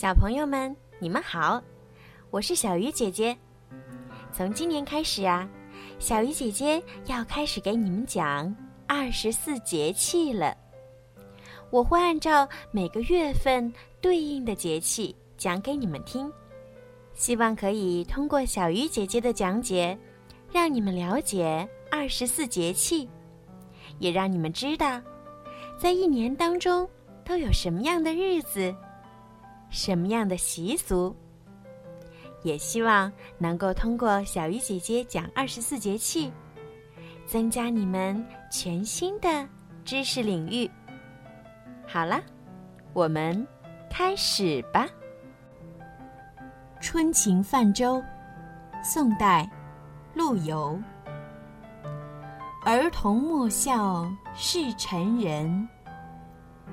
小朋友们，你们好，我是小鱼姐姐。从今年开始啊，小鱼姐姐要开始给你们讲二十四节气了。我会按照每个月份对应的节气讲给你们听，希望可以通过小鱼姐姐的讲解，让你们了解二十四节气，也让你们知道，在一年当中都有什么样的日子。什么样的习俗？也希望能够通过小鱼姐姐讲二十四节气，增加你们全新的知识领域。好了，我们开始吧。《春情泛舟》，宋代，陆游。儿童莫笑是成人，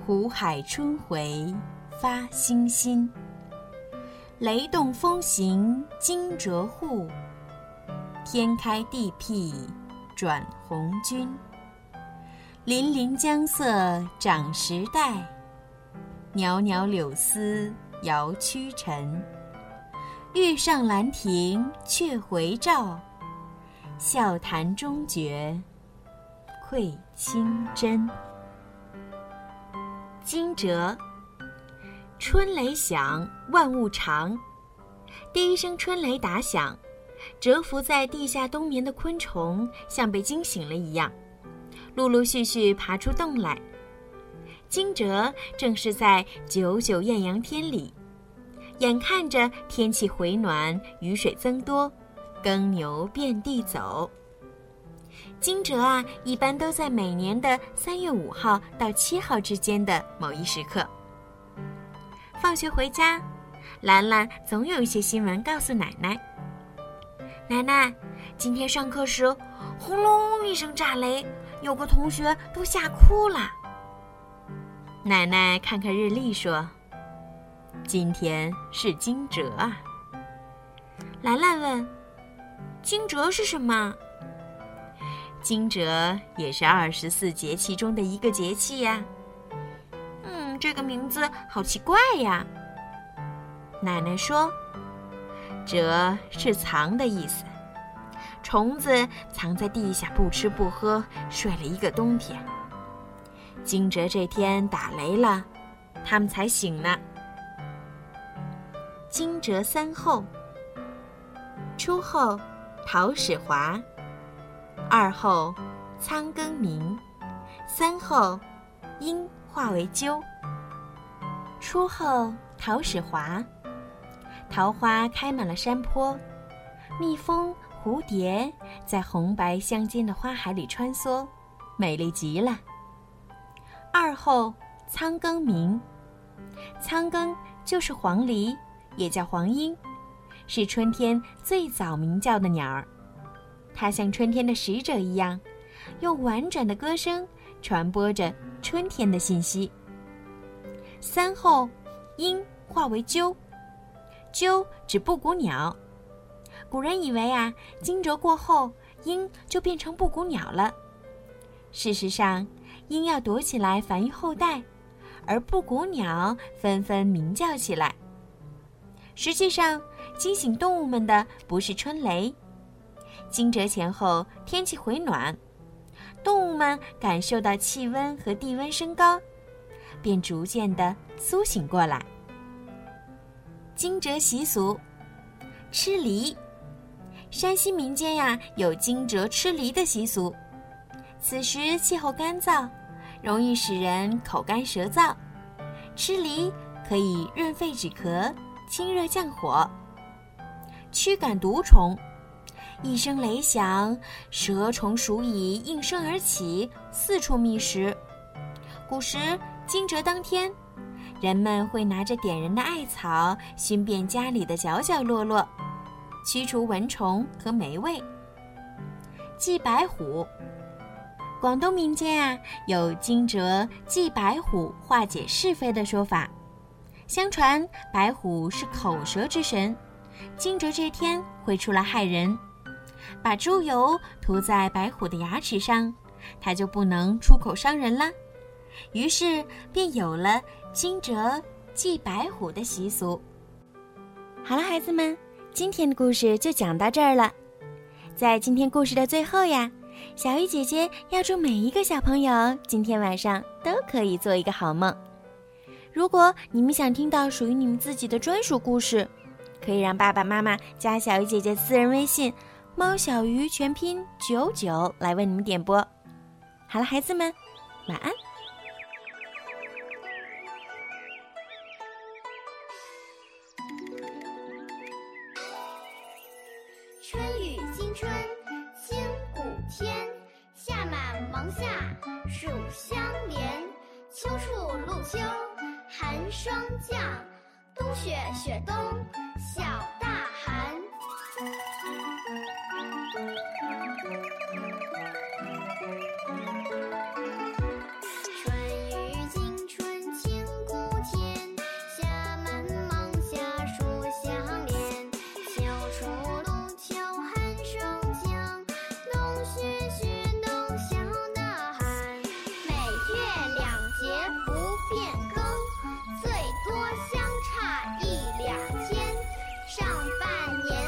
湖海春回。发星星，雷动风行惊蛰户，天开地辟转红军。粼粼江色长时代，袅袅柳丝摇屈尘。欲上兰亭却回照，笑谈中绝愧清真。惊蛰。春雷响，万物长。第一声春雷打响，蛰伏在地下冬眠的昆虫像被惊醒了一样，陆陆续续爬出洞来。惊蛰正是在九九艳阳天里，眼看着天气回暖，雨水增多，耕牛遍地走。惊蛰啊，一般都在每年的三月五号到七号之间的某一时刻。放学回家，兰兰总有一些新闻告诉奶奶。奶奶，今天上课时，轰隆一声炸雷，有个同学都吓哭了。奶奶看看日历说：“今天是惊蛰啊。”兰兰问：“惊蛰是什么？”惊蛰也是二十四节气中的一个节气呀。这个名字好奇怪呀！奶奶说：“蛰是藏的意思，虫子藏在地下不吃不喝，睡了一个冬天。惊蛰这天打雷了，它们才醒呢。”惊蛰三候：初候桃始华，二候仓庚鸣，三候鹰化为鸠。初后桃始华，桃花开满了山坡，蜜蜂、蝴蝶在红白相间的花海里穿梭，美丽极了。二后仓庚鸣，仓庚就是黄鹂，也叫黄莺，是春天最早鸣叫的鸟儿。它像春天的使者一样，用婉转的歌声传播着春天的信息。三后，鹰化为鸠，鸠指布谷鸟。古人以为啊，惊蛰过后，鹰就变成布谷鸟了。事实上，鹰要躲起来繁育后代，而布谷鸟纷纷鸣叫起来。实际上，惊醒动物们的不是春雷。惊蛰前后，天气回暖，动物们感受到气温和地温升高。便逐渐的苏醒过来。惊蛰习俗，吃梨。山西民间呀有惊蛰吃梨的习俗。此时气候干燥，容易使人口干舌燥。吃梨可以润肺止咳、清热降火、驱赶毒虫。一声雷响，蛇虫鼠蚁应声而起，四处觅食。古时。惊蛰当天，人们会拿着点燃的艾草，熏遍家里的角角落落，驱除蚊虫和霉味。祭白虎，广东民间啊有惊蛰祭白虎化解是非的说法。相传白虎是口舌之神，惊蛰这天会出来害人。把猪油涂在白虎的牙齿上，它就不能出口伤人了。于是便有了惊蛰祭白虎的习俗。好了，孩子们，今天的故事就讲到这儿了。在今天故事的最后呀，小鱼姐姐要祝每一个小朋友今天晚上都可以做一个好梦。如果你们想听到属于你们自己的专属故事，可以让爸爸妈妈加小鱼姐姐私人微信“猫小鱼”全拼九九来为你们点播。好了，孩子们，晚安。天，夏满芒夏暑相连。秋处露秋寒霜降，冬雪雪冬小。百年。